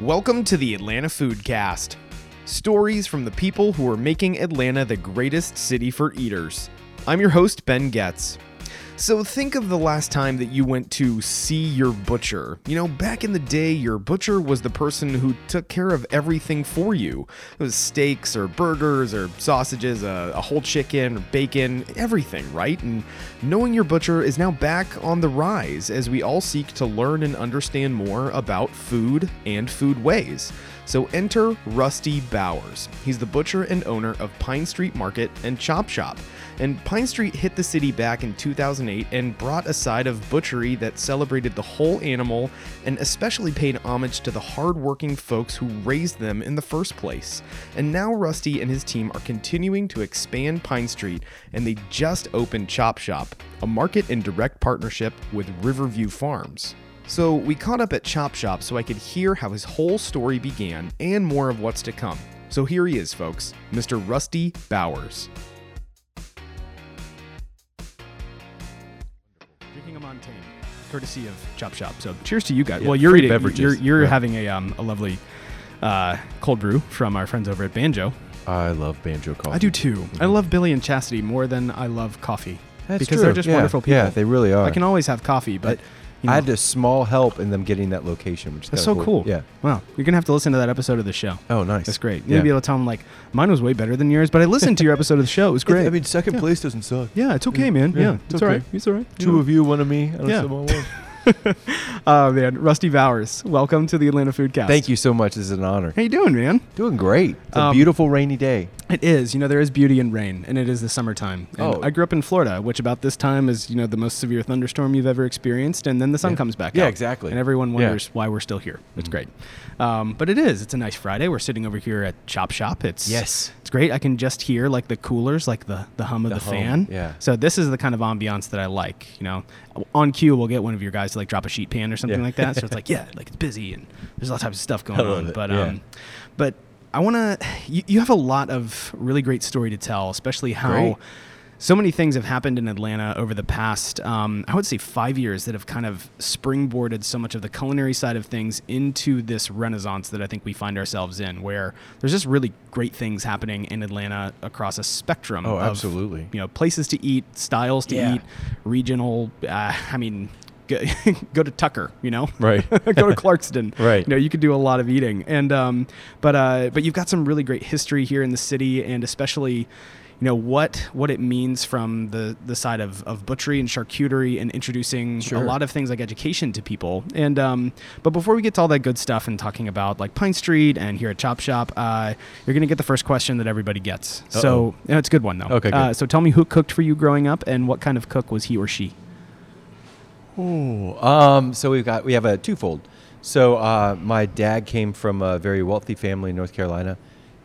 Welcome to the Atlanta Foodcast. Stories from the people who are making Atlanta the greatest city for eaters. I'm your host, Ben Getz. So think of the last time that you went to see your butcher. You know, back in the day, your butcher was the person who took care of everything for you. It was steaks or burgers or sausages, a, a whole chicken bacon, everything, right? And knowing your butcher is now back on the rise as we all seek to learn and understand more about food and food ways. So enter Rusty Bowers. He's the butcher and owner of Pine Street Market and Chop Shop. And Pine Street hit the city back in 2008 and brought a side of butchery that celebrated the whole animal and especially paid homage to the hardworking folks who raised them in the first place. And now Rusty and his team are continuing to expand Pine Street and they just opened Chop Shop, a market in direct partnership with Riverview Farms. So we caught up at Chop Shop so I could hear how his whole story began and more of what's to come. So here he is, folks, Mr. Rusty Bowers. Drinking a Montane, courtesy of Chop Shop. So cheers to you guys. Yeah, well, you're eating, beverages. you're, you're Yeah. having a, um, a lovely uh, cold brew from our friends over at Banjo. I love banjo coffee. I do too. I love Billy and Chastity more than I love coffee. That's because true. they're just Yeah, wonderful people. Yeah, they really are. I can always have coffee, but you know, I had a small help in them getting that location, which is that's so cool. Yeah. Wow. You're gonna have to listen to that episode of the show. Oh, nice. That's great. Yeah. You'll be able to tell them like mine was way better than yours, but I listened to your episode of the show. It was great. I mean, second Yeah. place doesn't suck. yeah, it's okay, man. Yeah, Yeah, it's, it's all right. It's all right. Two of you, one of me. Yeah. Oh man, Rusty Bowers, welcome to the Atlanta Foodcast. Thank you so much. This is an honor. How you doing, man? Doing great. It's a Um, beautiful rainy day. It is. You know, there is beauty in rain, and it is the summertime. And Oh. I grew up in Florida, which about this time is you know the most severe thunderstorm you've ever experienced, and then the sun Yeah. comes back Yeah, out. exactly. And everyone Yeah. wonders why we're still here. It's Mhm. great. Um, but it is. It's a nice Friday. We're sitting over here at Chop Shop. It's Yes. It's great. I can just hear like the coolers, like the the hum of the, The fan. yeah. So this is the kind of ambiance that I like. You know, on cue we'll get one of your guys to like drop a sheet pan or something Yeah. like that. So it's like yeah, like it's busy and there's all types of stuff going on. it, But yeah. um, but I want to. You, you have a lot of really great story to tell, especially how. Great. So many things have happened in Atlanta over the past, um, I would say, five years that have kind of springboarded so much of the culinary side of things into this renaissance that I think we find ourselves in, where there's just really great things happening in Atlanta across a spectrum. Oh, of, absolutely. You know, places to eat, styles to Yeah. eat, regional. Uh, I mean, go, go to Tucker. You know, Right. go to Clarkston. Right. You know, you could do a lot of eating, and um, but uh, but you've got some really great history here in the city, and especially. You know what what it means from the the side of, of butchery and charcuterie and introducing Sure. a lot of things like education to people and um, but before we get to all that good stuff and talking about like Pine Street and here at Chop Shop uh, you're gonna get the first question that everybody gets so Uh-oh. you know, it's a good one though Okay, Uh, so tell me who cooked for you growing up and what kind of cook was he or she Ooh, um, so we've got we have a twofold. So uh, my dad came from a very wealthy family in North Carolina,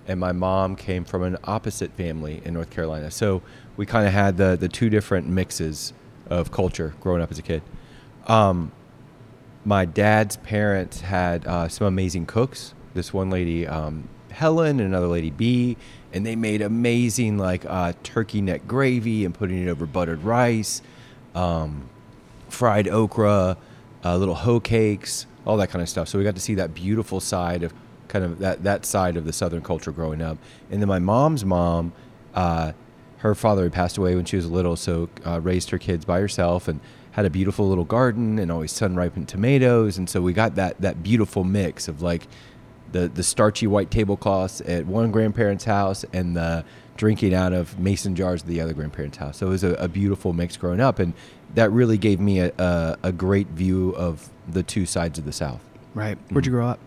and my mom came from an opposite family in North Carolina. So we kind of had the the two different mixes of culture growing up as a kid. Um, my dad's parents had uh, some amazing cooks. This one lady, um, Helen, and another lady, B, and they made amazing like uh, turkey neck gravy and putting it over buttered rice, um, fried okra, uh, little hoe cakes, all that kind of stuff. So we got to see that beautiful side of kind of that that side of the Southern culture growing up. And then my mom's mom, uh, her father had passed away when she was little, so uh, raised her kids by herself and had a beautiful little garden and always sun ripened tomatoes. And so we got that that beautiful mix of like the the starchy white tablecloths at one grandparent's house and the drinking out of mason jars at the other grandparent's house. So it was a, a beautiful mix growing up, and that really gave me a, a, a great view of the two sides of the South. right where'd you grow up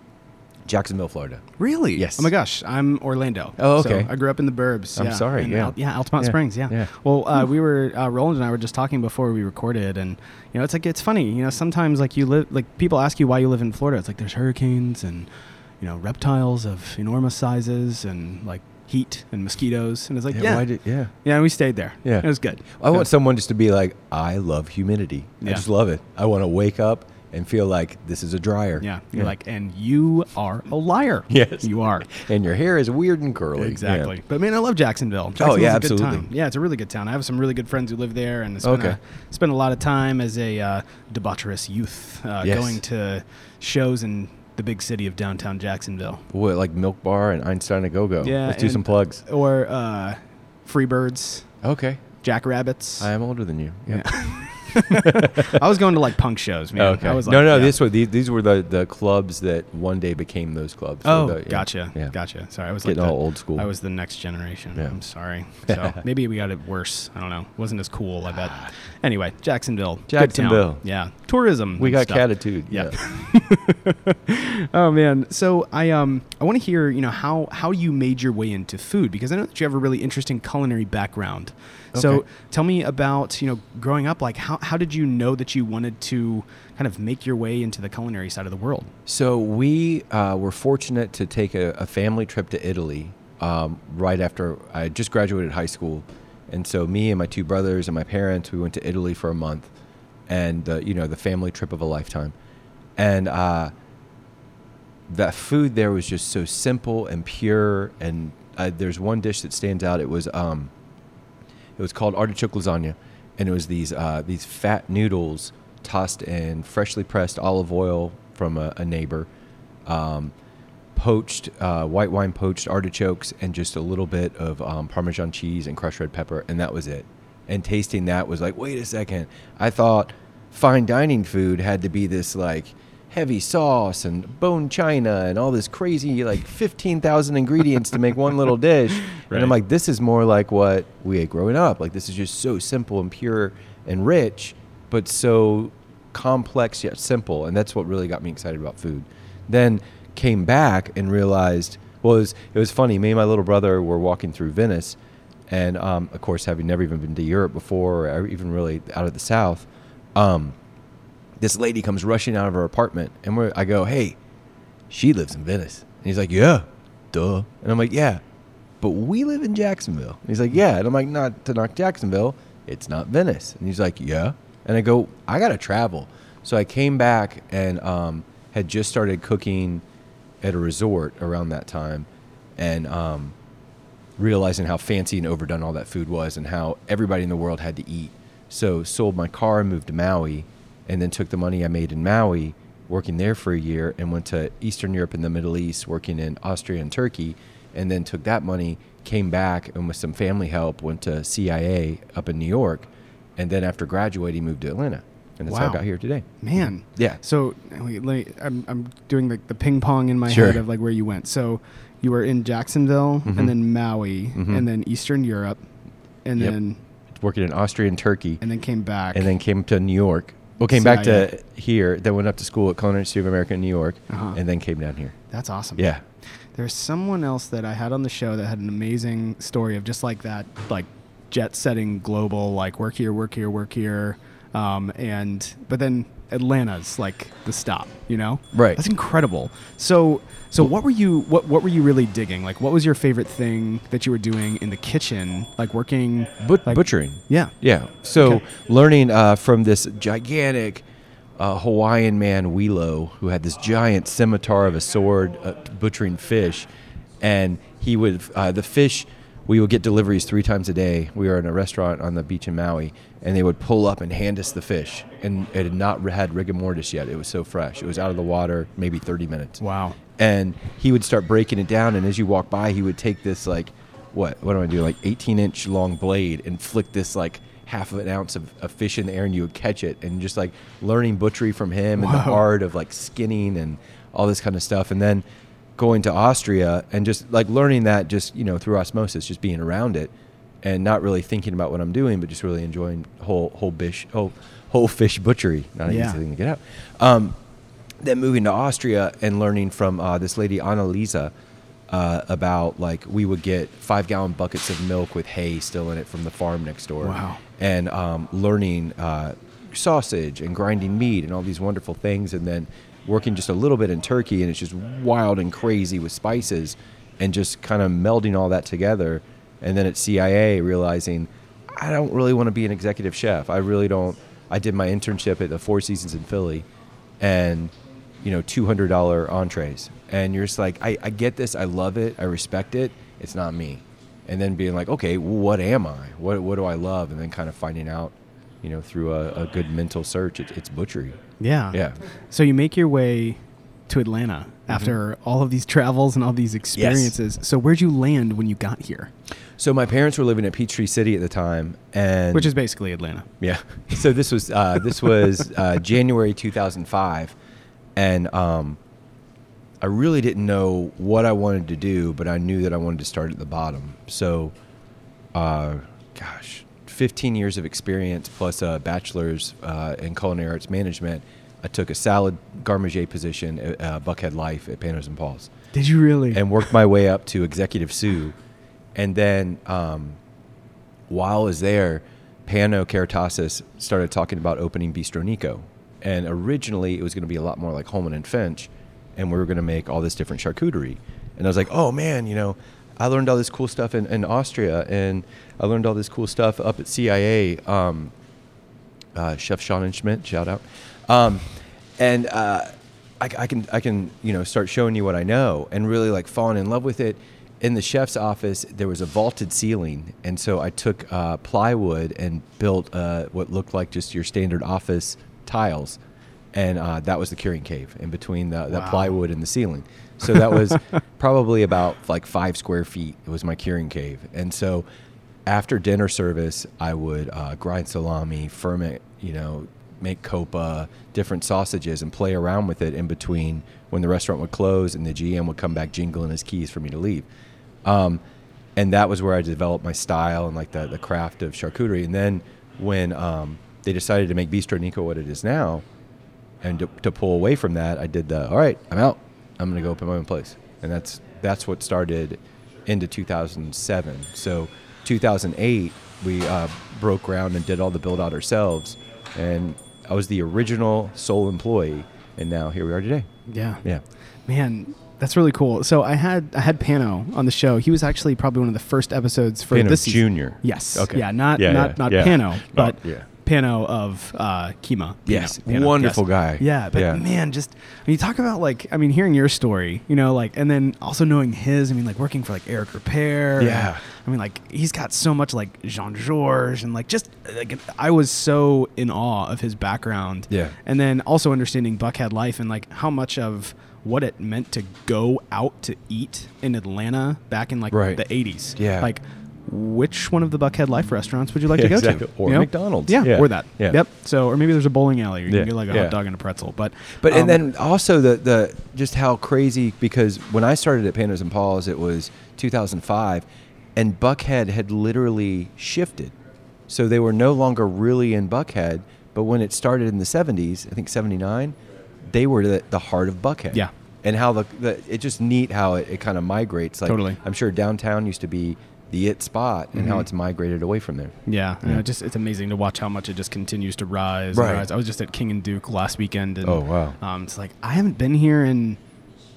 Jacksonville, Florida. Really? Yes. Oh my gosh, I'm Orlando. Oh, So okay. I grew up in the burbs. I'm yeah. sorry, yeah. Al- yeah, Altamonte Yeah, Springs. Yeah. yeah. Well, uh, we were uh, Roland and I were just talking before we recorded, and you know, it's like it's funny. You know, sometimes like you live, like people ask you why you live in Florida. It's like there's hurricanes and you know reptiles of enormous sizes and like heat and mosquitoes, and it's like yeah, why did, yeah. yeah. And we stayed there. Yeah. It was good. I want someone just to be like, I love humidity. I Yeah. just love it. I want to wake up and feel like this is a dryer. Yeah. You're like, and you are a liar. Yes. You are. and your hair is weird and curly. Exactly. Yeah. But man, I love Jacksonville. Oh, yeah, a good absolutely. Yeah, it's a really good town. I have some really good friends who live there, and spent, Okay. a, spent a lot of time as a uh, debaucherous youth uh, Yes. going to shows and the big city of downtown Jacksonville. What like Milk Bar and Einstein a Go Go? Yeah, let's do some plugs. Or uh, Freebirds, Okay, Jackrabbits. I am older than you. Yeah. I was going to like punk shows, man. Okay. I was no, like, no. yeah. This was these, these were the the clubs that one day became those clubs. Oh, the- yeah. gotcha, Yeah. gotcha. Sorry, I was Getting like all the- old school. I was the next generation. I'm sorry. So maybe we got it worse. I don't know. wasn't as cool. I bet. Anyway, Jacksonville. Jacksonville. Yeah, tourism. We got stuff. catitude. Yeah. Oh man. So I um I want to hear you know how how you made your way into food because I know that you have a really interesting culinary background. So tell me about you know growing up like how how did you know that you wanted to kind of make your way into the culinary side of the world? So we uh, were fortunate to take a, a family trip to Italy um, right after I just graduated high school, and so me and my two brothers and my parents we went to Italy for a month, and uh, you know the family trip of a lifetime, and uh, that food there was just so simple and pure. And uh, there's one dish that stands out. It was um, it was called artichoke lasagna, and it was these uh, these fat noodles tossed in freshly pressed olive oil from a, a neighbor, um, poached uh, white wine poached artichokes, and just a little bit of um, Parmesan cheese and crushed red pepper, and that was it. And tasting that was like, wait a second, I thought fine dining food had to be this like heavy sauce and bone china and all this crazy like 15,000 ingredients to make one little dish. And I'm like, this is more like what we ate growing up. Like this is just so simple and pure and rich, but so complex yet simple. And that's what really got me excited about food. Then came back and realized, well, it was, it was funny. Me and my little brother were walking through Venice. And um, of course, having never even been to Europe before or even really out of the South, um, this lady comes rushing out of her apartment. And I go, hey, she lives in Venice. And he's like, yeah, duh. And I'm like, yeah, but we live in Jacksonville. And he's like, yeah. And I'm like, not to knock Jacksonville, it's not Venice. And he's like, yeah. And I go, I got to travel. So I came back and um, had just started cooking at a resort around that time and um, realizing how fancy and overdone all that food was and how everybody in the world had to eat. So sold my car and moved to Maui and then took the money I made in Maui working there for a year and went to Eastern Europe and the Middle East working in Austria and Turkey and then took that money came back and with some family help went to CIA up in New York and then after graduating moved to Atlanta and that's how I got here today. Man. Yeah. So wait, let me, I'm, I'm doing the, the ping pong in my Sure. head of like where you went. So you were in Jacksonville Mhm. and then Maui Mhm. and then Eastern Europe and Yep. then Working in Austria and Turkey and then came back. and then came to New York. Well, came back to here, then went up to school at Culinary Institute of America in New York, Uh-huh. and then came down here. that's awesome. Yeah. There's someone else that I had on the show that had an amazing story of just like that, like jet setting global, like work here, work here, work here. Um, and, but then Atlanta's like the stop, you know? Right. That's incredible. So, so what were you, what, what were you really digging? Like, what was your favorite thing that you were doing in the kitchen? Like working, But like, butchering. Yeah. Yeah. So Okay. learning uh, from this gigantic uh, Hawaiian man, Wilo, who had this giant scimitar of a sword uh, butchering fish, and he would uh, the fish. We would get deliveries three times a day. We were in a restaurant on the beach in Maui, and they would pull up and hand us the fish, and it had not had rigor mortis yet. It was so fresh. It was out of the water, maybe 30 minutes Wow. and he would start breaking it down and as you walk by he would take this like what what do i do like 18 inch long blade and flick this like half of an ounce of, of fish in the air and you would catch it and just like learning butchery from him and the art of like skinning and all this kind of stuff and then going to austria and just like learning that just you know through osmosis just being around it and not really thinking about what i'm doing but just really enjoying whole whole fish whole whole fish butchery not an Yeah. easy thing to get out um, then moving to Austria and learning from uh, this lady Annalisa uh, about like we would get five gallon buckets of milk with hay still in it from the farm next door. Wow. And um, learning uh, sausage and grinding meat and all these wonderful things, and then working just a little bit in Turkey, and it's just wild and crazy with spices, and just kind of melding all that together. And then at CIA, realizing I don't really want to be an executive chef. I really don't. I did my internship at the Four Seasons in Philly, and you know, two hundred dollar entrees, and you're just like, I, I get this, I love it, I respect it. It's not me, and then being like, okay, well, what am I? What what do I love? And then kind of finding out, you know, through a, a good mental search, it, it's butchery. Yeah. Yeah. So you make your way to Atlanta after all of these travels and all these experiences. So where'd you land when you got here? So my parents were living at Peachtree City at the time, and Which is basically Atlanta. Yeah. So this was uh, this was uh, January 2005, and um, I really didn't know what I wanted to do, but I knew that I wanted to start at the bottom. So, uh, gosh, 15 years of experience plus a bachelor's uh, in culinary arts management. I took a salad garde manger position at uh, Buckhead Life at Panos and Paul's Did you really? and worked my way up to executive sous. And then um, while I was there, Pano Karatassos started talking about opening Bistro Niko. And originally it was going to be a lot more like Holeman and Finch, and we were going to make all this different charcuterie. And I was like, oh man, you know, I learned all this cool stuff in, in Austria, and I learned all this cool stuff up at CIA. Um, uh, Chef Sean and Schmidt, shout out. Um, and uh, I, I can I can you know start showing you what I know and really like falling in love with it. In the chef's office, there was a vaulted ceiling, and so I took uh, plywood and built uh, what looked like just your standard office tiles, and uh, that was the curing cave in between the, Wow. plywood and the ceiling. So that was probably about like five square feet. It was my curing cave, and so after dinner service, I would uh, grind salami, ferment, you know, make coppa, different sausages, and play around with it in between when the restaurant would close and the GM would come back jingling his keys for me to leave. Um, and that was where I developed my style and like the, the craft of charcuterie. And then when um, they decided to make Bistro Niko what it is now, and to, to pull away from that, I did the all right. I'm out. I'm going to go open my own place, and that's that's what started into 2007. So 2008, we uh, broke ground and did all the build out ourselves, and I was the original sole employee, and now here we are today. yeah. Yeah. Man, that's really cool. So I had I had Pano on the show. He was actually probably one of the first episodes for Pano this season. Jr.. Yes. Okay. Yeah. Not Yeah, not yeah, not yeah. Pano, but yeah. Pano of uh, Kyma. Yes, Pano, wonderful guy. Yeah, but Yeah. man, just when you talk about like, I mean, hearing your story, you know, like, and then also knowing his. I mean, like working for like Eric Ripert. and, Yeah. I mean, like he's got so much like Jean Georges and like just like I was so in awe of his background. Yeah. And then also understanding Buckhead life and like how much of what it meant to go out to eat in Atlanta back in like Right. the 80s. Yeah. Like which one of the Buckhead Life restaurants would you like to go Exactly. to? Or You know? McDonald's. Yeah, Yeah. or that. Yeah. Yep. So, or maybe there's a bowling alley. You Yeah. can get like a Yeah. hot dog and a pretzel. But, But um, and then also the the just how crazy because when I started at Panos and Paul's it was 2005, and Buckhead had literally shifted, so they were no longer really in Buckhead. But when it started in the 70s, I think 79, they were the, the heart of Buckhead. Yeah. And how the, the it's just neat how it, it kind of migrates. Like Totally. I'm sure downtown used to be the it spot, and how Mhm. it's migrated away from there. yeah, you know, just it's amazing to watch how much it just continues to rise. Right. And rise. I was just at King and Duke last weekend, and Oh, wow. um, it's like I haven't been here in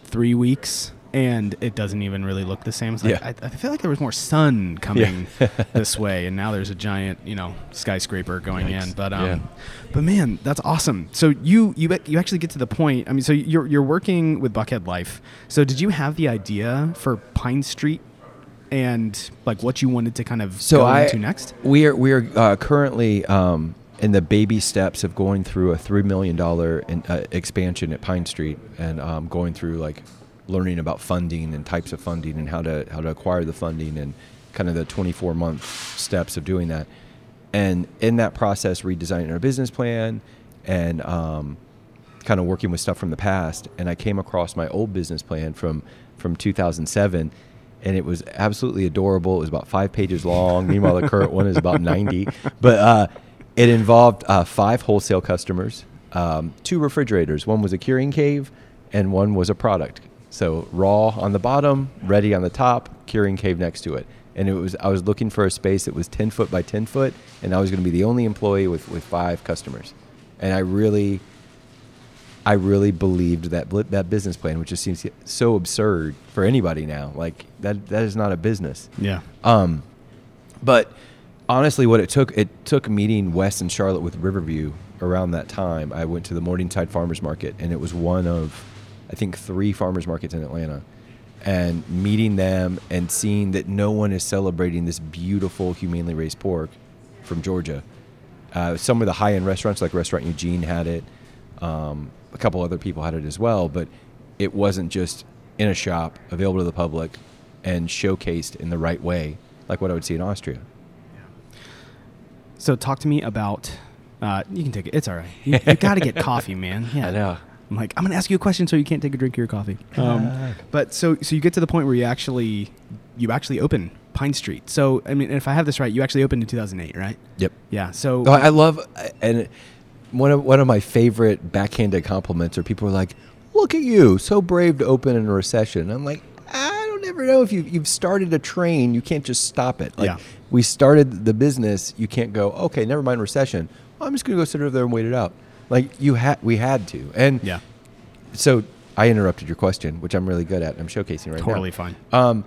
three weeks, and it doesn't even really look the same. It's like, Yeah. I, I feel like there was more sun coming this way, and now there's a giant, you know, skyscraper going in. But um, Yeah. but man, that's awesome. So you you you actually get to the point. I mean, so you're you're working with Buckhead Life. So did you have the idea for Pine Street? And like what you wanted to kind of So go I into next? we are we are uh, currently um, in the baby steps of going through a three million dollar uh, expansion at Pine Street, and um, going through like learning about funding and types of funding and how to how to acquire the funding and kind of the 24 month steps of doing that. And in that process, redesigning our business plan and um, kind of working with stuff from the past. And I came across my old business plan from from 2007, and it was absolutely adorable. It was about five pages long. Meanwhile, the current one is about 90. But uh, it involved uh, five wholesale customers, um, two refrigerators. One was a curing cave, and one was a product. So raw on the bottom, ready on the top, curing cave next to it. And it was I was looking for a space that was 10 foot by 10 foot, and I was going to be the only employee with, with five customers. And I really, I really believed that that business plan, which just seems so absurd for anybody now. Like that that is not a business. Yeah. Um, but honestly, what it took it took meeting Wes and Charlotte with Riverview around that time. I went to the Morningside Farmers Market, and it was one of I think three farmers markets in Atlanta. And meeting them and seeing that no one is celebrating this beautiful humanely raised pork from Georgia. Uh, some of the high end restaurants, like Restaurant Eugene, had it. Um, a couple other people had it as well, but it wasn't just in a shop available to the public and showcased in the right way, like what I would see in Austria. So talk to me about. Uh, you can take it. It's all right. You, you got to get coffee, man. Yeah. I know. I'm like, I'm gonna ask you a question, so you can't take a drink of your coffee. Um, but so, so you get to the point where you actually, you actually open Pine Street. So, I mean, if I have this right, you actually opened in 2008, right? Yep. Yeah. So, Oh, I love and one of one of my favorite backhanded compliments are people are like, "Look at you, so brave to open in a recession." I'm like, I don't ever know if you you've started a train, you can't just stop it. Like Yeah. we started the business, you can't go, "Okay, never mind recession. I'm just going to go sit over there and wait it out." Like you had we had to. And yeah, so I interrupted your question, which I'm really good at. I'm showcasing right now. totally fine. Um,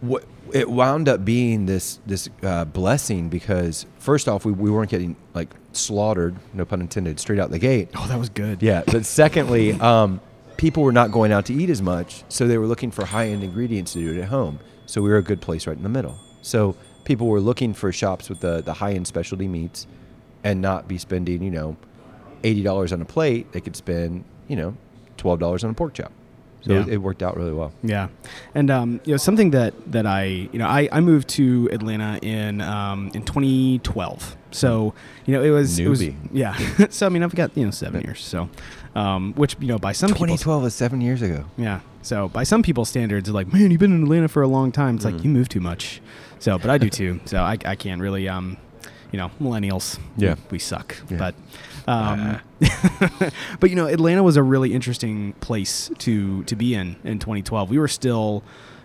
what it wound up being this this uh, blessing because first off, we, we weren't getting like slaughtered, no pun intended, straight out the gate. Oh, that was good. Yeah, but secondly, um, people were not going out to eat as much, so they were looking for high end ingredients to do it at home. So we were a good place right in the middle. So people were looking for shops with the the high end specialty meats, and not be spending you know eighty dollars on a plate. They could spend you know twelve dollars on a pork chop. So Yeah. it, it worked out really well. Yeah, and um, you know something that that I you know I, I moved to Atlanta in um, in 2012. So you know it was it was yeah. so I mean I've got you know seven years. So um, which you know by some people's 2012 is seven years ago. yeah. So by some people's standards, like man, you've been in Atlanta for a long time. It's Mm. like you move too much. So but I do too. So I I can't really um you know millennials Yeah. we, we suck. Yeah. But um, but you know, Atlanta was a really interesting place to to be in in 2012. We were still,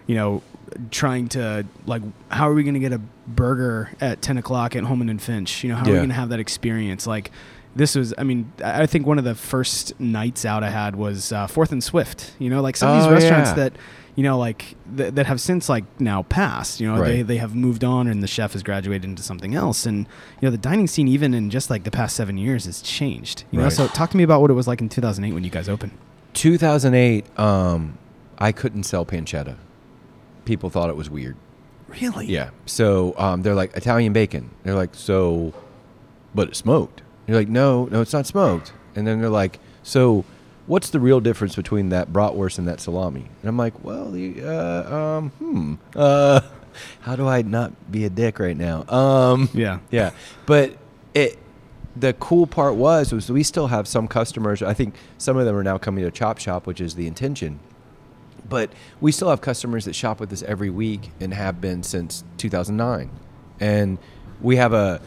you know, trying to like, how are we going to get a burger at 10 o'clock at Holeman and Finch? You know, how are we going to have that experience? Like, this was, I mean, I think one of the first nights out I had was uh, Fourth and Swift. You know, like some of these Oh, restaurants yeah. that. You know, like th- that have since like now passed. You know, they, Right. they have moved on, and the chef has graduated into something else. And you know, the dining scene, even in just like the past seven years, has changed. You know, so talk to me about what it was like in 2008 when you guys opened. 2008, um, I couldn't sell pancetta. People thought it was weird. Really? Yeah. So um, they're like Italian bacon. They're like, so, but it's smoked. You're like, no, no, it's not smoked. And then they're like, so, what's the real difference between that bratwurst and that salami? And I'm like, well, the, uh, um, hmm, uh, how do I not be a dick right now? Um, Yeah. yeah, but it. The cool part was was we still have some customers. I think some of them are now coming to Chop Shop, which is the intention. But we still have customers that shop with us every week and have been since 2009. And we have a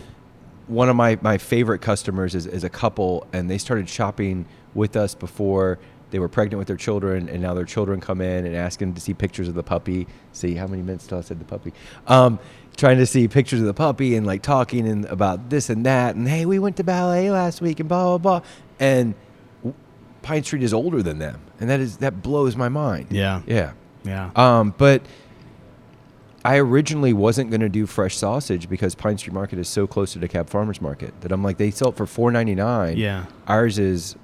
one of my, my favorite customers is, is a couple, and they started shopping with us before they were pregnant with their children, and now their children come in and ask them to see pictures of the puppy. See how many minutes till I said the puppy? Um, trying to see pictures of the puppy and like talking and about this and that, and hey, we went to ballet last week and blah blah blah, and Pine Street is older than them, and that is that blows my mind. Yeah. yeah. Yeah. Um, but I originally wasn't going to do fresh sausage because Pine Street Market is so close to the DeKalb Farmers Market that I'm like they sell it for four ninety nine. Yeah. ours is.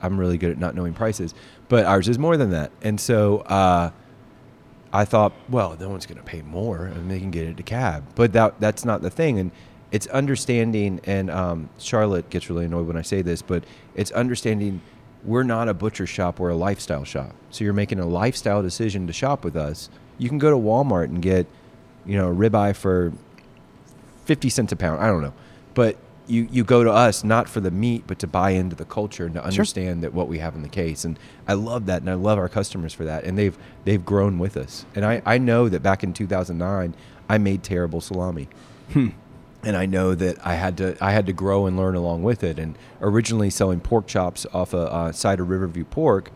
I'm really good at not knowing prices, but ours is more than that, and so uh, I thought, well, no one's going to pay more, and they can get it to DeKalb. But that that's not the thing, and it's understanding. And um, Charlotte gets really annoyed when I say this, but it's understanding. We're not a butcher shop; we're a lifestyle shop. So you're making a lifestyle decision to shop with us. You can go to Walmart and get, you know, a ribeye for fifty cents a pound. I don't know, but you you go to us not for the meat, but to buy into the culture and to understand that what we have in the case. And I love that, and I love our customers for that. And they've they've grown with us. And I I know that back in two thousand nine, I made terrible salami. And I know that I had to I had to grow and learn along with it. And originally selling pork chops off a uh, side of Riverview Pork,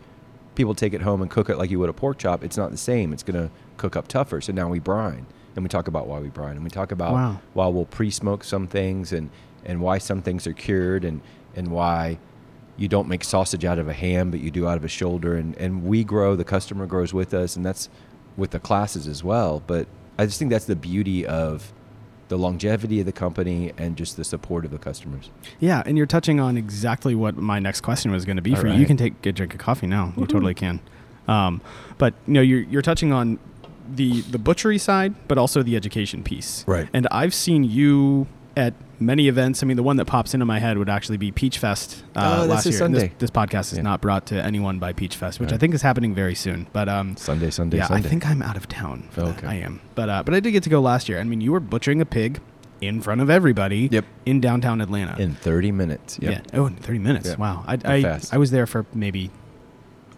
people take it home and cook it like you would a pork chop. It's not the same. It's going to cook up tougher. So now we brine, and we talk about why we brine, and we talk about Wow. why we'll pre-smoke some things, and and why some things are cured, and and why you don't make sausage out of a ham, but you do out of a shoulder, and and we grow, the customer grows with us, and that's with the classes as well. But I just think that's the beauty of the longevity of the company and just the support of the customers. Yeah, and you're touching on exactly what my next question was going to be All for you. You can take a drink of coffee now. You totally can. Um, but you know, you're you're touching on the the butchery side, but also the education piece. Right. And I've seen you at many events. I mean, the one that pops into my head would actually be Peach Fest uh, Oh, last year. And This, Sunday. this podcast is Yeah. not brought to anyone by Peach Fest, which I think is happening very soon. But um, Sunday, Sunday, yeah, Sunday. I think I'm out of town. Okay. I am, but uh, but I did get to go last year. I mean, you were butchering a pig in front of everybody. Yep. In downtown Atlanta. in 30 minutes. Yep. Yeah. Oh, in 30 minutes. Yeah. Wow. I, I. I was there for maybe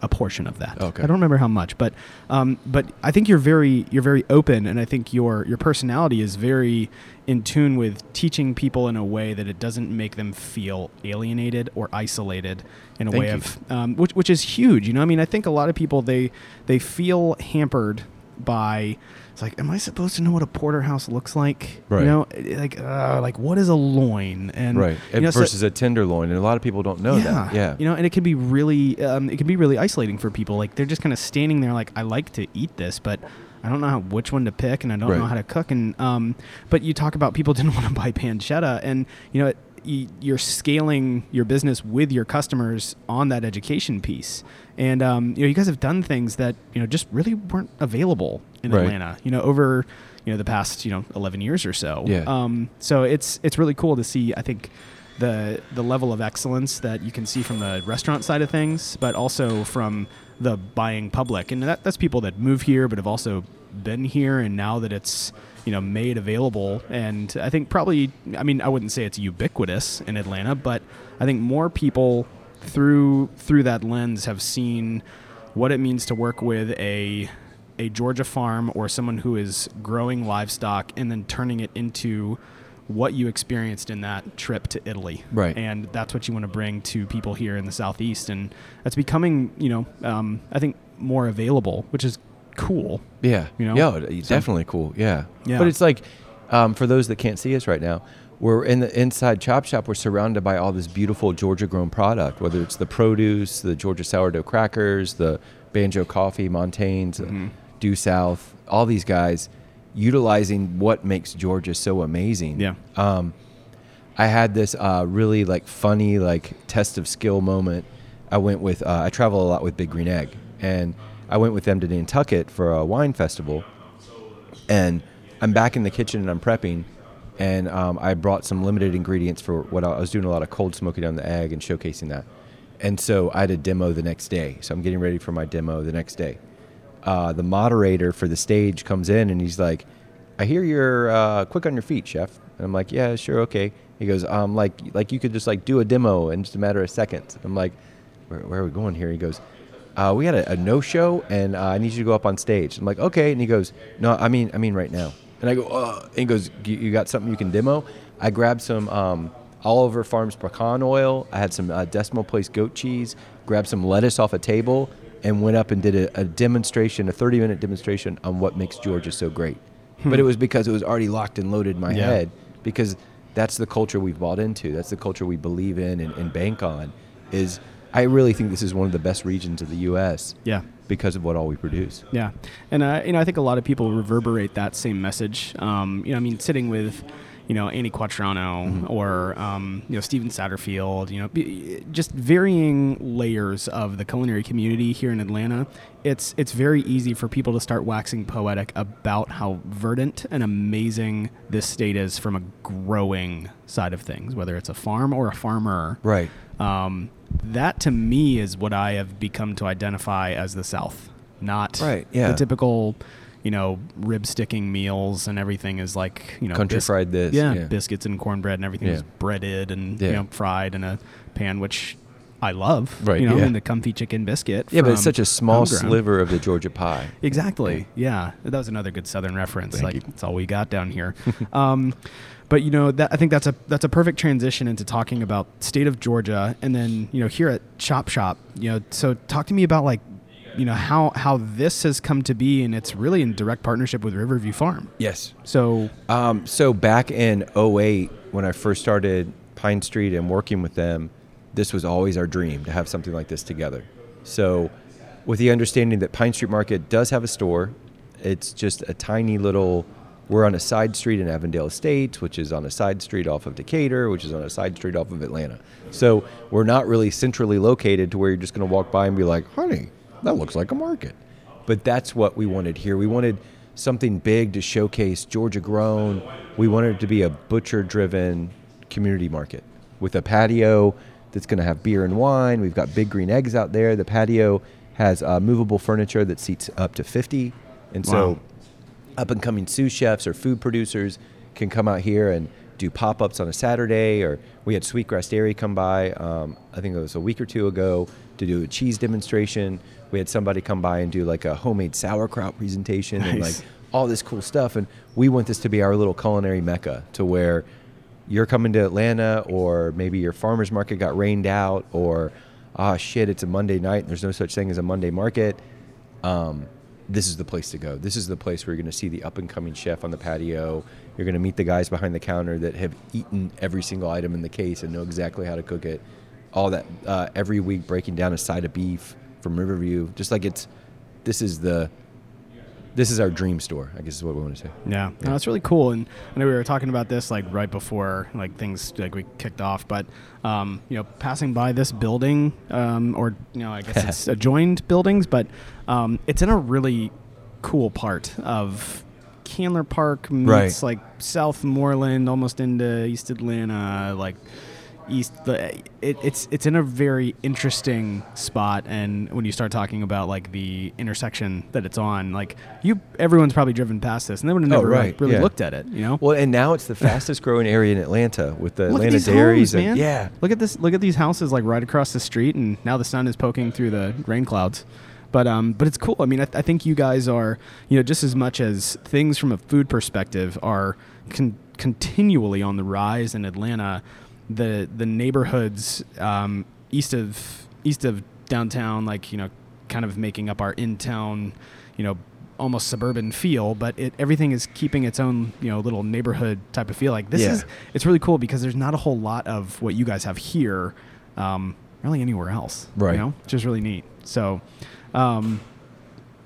a portion of that. Okay. I don't remember how much, but um, but I think you're very you're very open, and I think your your personality is very in tune with teaching people in a way that it doesn't make them feel alienated or isolated in a Thank way you. of um, which which is huge. You know, I mean, I think a lot of people they they feel hampered by it's like, am I supposed to know what a porterhouse looks like? Right. You know, like uh, like what is a loin? And Right. you know, so- versus a tenderloin. And a lot of people don't know that. Yeah. you know, and it can be really, um, it can be really isolating for people. Like they're just kind of standing there, like I like to eat this, but I don't know how, which one to pick, and I don't know how to cook. And um, but you talk about people didn't want to buy pancetta, and you know, it, you're scaling your business with your customers on that education piece. And um, you know, you guys have done things that you know just really weren't available in Right. Atlanta. You know, over you know the past you know 11 years or so. Yeah. Um, so it's it's really cool to see. I think the the level of excellence that you can see from the restaurant side of things, but also from the buying public, and that, that's people that move here but have also been here, and now that it's you know made available, and I think probably, I mean, I wouldn't say it's ubiquitous in Atlanta, but I think more people through through that lens have seen what it means to work with a a Georgia farm or someone who is growing livestock and then turning it into what you experienced in that trip to Italy. Right. And that's what you want to bring to people here in the Southeast. And that's becoming, you know, um, I think more available, which is cool. Yeah. You know? Yeah, it's So- definitely cool. Yeah. Yeah. But it's like, um, for those that can't see us right now, we're in the inside chop shop. We're surrounded by all this beautiful Georgia grown product, whether it's the produce, the Georgia sourdough crackers, the banjo coffee, Montane's, Mm-hmm. Due South, all these guys utilizing what makes Georgia so amazing. Yeah. Um, I had this uh, really like funny like test of skill moment. I went with uh, I travel a lot with Big Green Egg, and I went with them to Nantucket for a wine festival. And I'm back in the kitchen and I'm prepping, and um, I brought some limited ingredients for what I, was doing a lot of cold smoking on the egg and showcasing that. And so I had a demo the next day. So I'm getting ready for my demo the next day. Uh, the moderator for the stage comes in and he's like, "I hear you're uh, quick on your feet, chef." And I'm like, "Yeah, sure, okay." He goes, "Um, like like you could just like do a demo in just a matter of seconds." I'm like, "Where, where are we going here?" He goes, uh, "We had a, a no show, and uh, I need you to go up on stage." I'm like, "Okay," and he goes, "No, I mean I mean right now." And I go, uh, and he goes, "You you got something you can demo?" I grabbed some um, Oliver Farms pecan oil. I had some uh, Decimal Place goat cheese. Grabbed some lettuce off a table and went up and did a, a demonstration, a 30 minute demonstration on what makes Georgia so great. But it was because it was already locked and loaded in my Yeah. head because that's the culture we've bought into. That's the culture we believe in and, and bank on. Is I really think this is one of the best regions of the U.S. Yeah. because of what all we produce. Yeah, and uh, you know, I think a lot of people reverberate that same message. Um, you know, I mean, sitting with, you know, Annie Quatrano or um, you know Steven Satterfield, you know, b- just varying layers of the culinary community here in Atlanta. It's it's very easy for people to start waxing poetic about how verdant and amazing this state is from a growing side of things, whether it's a farm or a farmer. Right. Um, that to me is what I have become to identify as the South, not Right, yeah. the typical, you know, rib sticking meals and everything is like you know Country fried this, yeah, yeah. biscuits and cornbread and everything Yeah. is breaded and you know fried in a pan, which I love. Right, you know, yeah. and the comfy chicken biscuit. Yeah, but it's such a small Homegrown. sliver of the Georgia pie. Exactly. Yeah, that was another good Southern reference. Thank like you. that's all we got down here. um, but you know, that I think that's a that's a perfect transition into talking about state of Georgia, and then you know here at Chop Shop. You know, so talk to me about like, you know how how this has come to be, and it's really in direct partnership with Riverview Farm. Yes. So Um, so back in 08, when I first started Pine Street and working with them, this was always our dream to have something like this together. So, with the understanding that Pine Street Market does have a store, it's just a tiny little. We're on a side street in Avondale Estates, which is on a side street off of Decatur, which is on a side street off of Atlanta. So we're not really centrally located to where you're just going to walk by and be like, "Honey, that looks like a market." But that's what we wanted here. We wanted something big to showcase Georgia grown. We wanted it to be a butcher driven community market with a patio that's going to have beer and wine. We've got big green eggs out there. The patio has uh, movable furniture that seats up to 50. And so Wow. Up and coming sous chefs or food producers can come out here and do pop ups on a Saturday. Or we had Sweetgrass Dairy come by, um, I think it was a week or two ago, to do a cheese demonstration. We had somebody come by and do like a homemade sauerkraut presentation and like all this cool stuff. And we want this to be our little culinary mecca to where you're coming to Atlanta or maybe your farmer's market got rained out or, ah, shit, it's a Monday night and there's no such thing as a Monday market. Um, this is the place to go. This is the place where you're going to see the up and coming chef on the patio. You're going to meet the guys behind the counter that have eaten every single item in the case and know exactly how to cook it. All that uh, every week breaking down a side of beef from Riverview. Just like it's, this is the, this is our dream store. I guess is what we want to say. Yeah, no, that's really cool. And I know we were talking about this like right before like things like we kicked off, but um, you know, passing by this building, um, or you know, I guess it's adjoined buildings, but um, it's in a really cool part of Candler Park meets Right. like South Moreland, almost into East Atlanta, like east the it, it's it's in a very interesting spot and when you start talking about like the intersection that it's on like you everyone's probably driven past this and they would have Oh, never like, right, really yeah. looked at it you know Well, and now it's the fastest growing area in Atlanta with the look at Atlanta dairies. homes, and, man. Yeah. look at this look at these houses like right across the street and now the sun is poking through the rain clouds but um but it's cool i mean i, I think you guys are you know just as much as things from a food perspective are con- continually on the rise in atlanta the the neighborhoods um, east of east of downtown, like you know, kind of making up our in town, you know, almost suburban feel. But it everything is keeping its own you know little neighborhood type of feel. Like this Yeah. is it's really cool because there's not a whole lot of what you guys have here, um, really anywhere else. Right. You know, which is really neat. So. Um,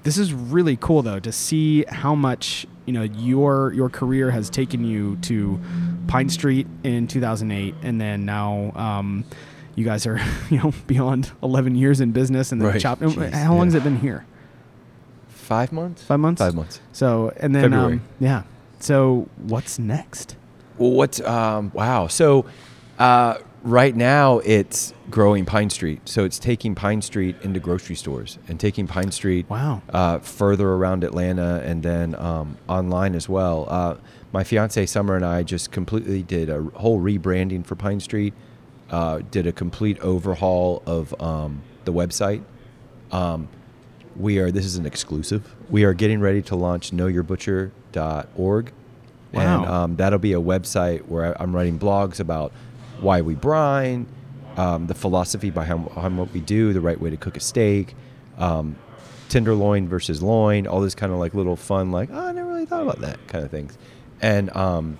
this is really cool though to see how much you know your your career has taken you to Pine Street in 2008, and then now um, you guys are you know beyond 11 years in business, and then Right. chop. Jeez, how long yeah. has it been here? Five months? Five months. Five months. So and then February. um, yeah. So what's next? Well, what's um, wow? So uh, right now it's growing Pine Street. So it's taking Pine Street into grocery stores and taking Pine Street Wow. uh, further around Atlanta and then um, online as well. Uh, my fiance Summer and I just completely did a whole rebranding for Pine Street. Uh, did a complete overhaul of um, the website. Um, we are this is an exclusive. We are getting ready to launch knowyourbutcher.org. And Wow. um, that'll be a website where I'm writing blogs about why we brine, um, the philosophy behind, what we do, the right way to cook a steak, um, tenderloin versus loin, all this kind of like little fun, like, oh, I never really thought about that kind of things. And, um,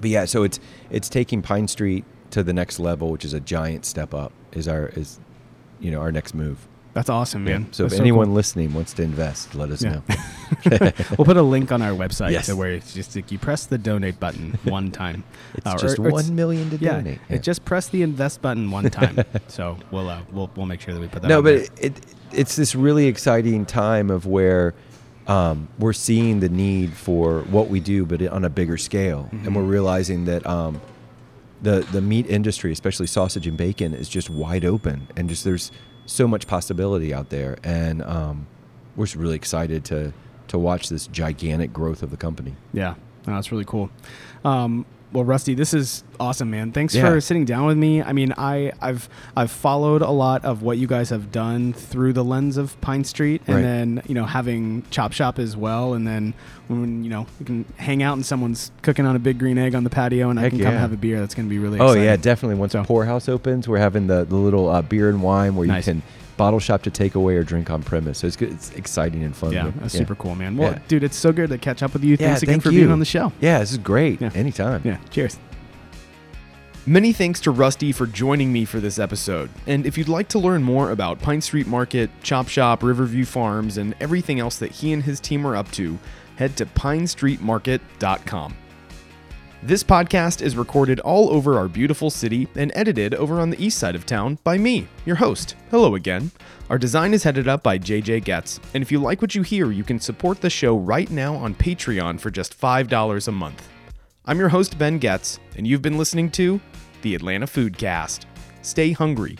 but yeah, so it's it's taking Pine Street to the next level, which is a giant step up. Is our is, you know, our next move. That's awesome, man. So if That's anyone cool. listening wants to invest, let us Yeah. know. we'll put a link on our website Yes. to where it's just like you press the donate button one time. It's Uh, or- just or one million to yeah, donate. It just press the invest button one time. so we'll uh, we'll we'll make sure that we put that. no, but it, it it's this really exciting time of where um, we're seeing the need for what we do, but on a bigger scale, and we're realizing that um, the the meat industry, especially sausage and bacon, is just wide open, and just there's so much possibility out there, and um, we're just really excited to to watch this gigantic growth of the company. Yeah, no, that's really cool. Um, well, Rusty, this is awesome, man. Thanks Yeah. for sitting down with me. I mean, I, I've I've followed a lot of what you guys have done through the lens of Pine Street, and Right. then you know having Chop Shop as well, and then when you know we can hang out and someone's cooking on a big green egg on the patio, and I Heck can come have a beer. That's going to be really. Oh exciting. yeah, definitely. Once So- Poorhouse opens, we're having the, the little uh, beer and wine where Nice. you can bottle shop to take away or drink on premise. So it's good. It's exciting and fun. Yeah, that's super cool, man. Well, Yeah. dude, it's so good to catch up with you. Yeah, Thanks again thank for you. being on the show. Yeah, this is great. Yeah. Anytime. Yeah, cheers. Many thanks to Rusty for joining me for this episode. And if you'd like to learn more about Pine Street Market, Chop Shop, Riverview Farms, and everything else that he and his team are up to, head to pinestreetmarket.com. This podcast is recorded all over our beautiful city and edited over on the east side of town by me, your host. Hello again. Our design is headed up by JJ Getz, and if you like what you hear, you can support the show right now on Patreon for just $5 a month. I'm your host, Ben Getz, and you've been listening to the Atlanta Foodcast. Stay hungry.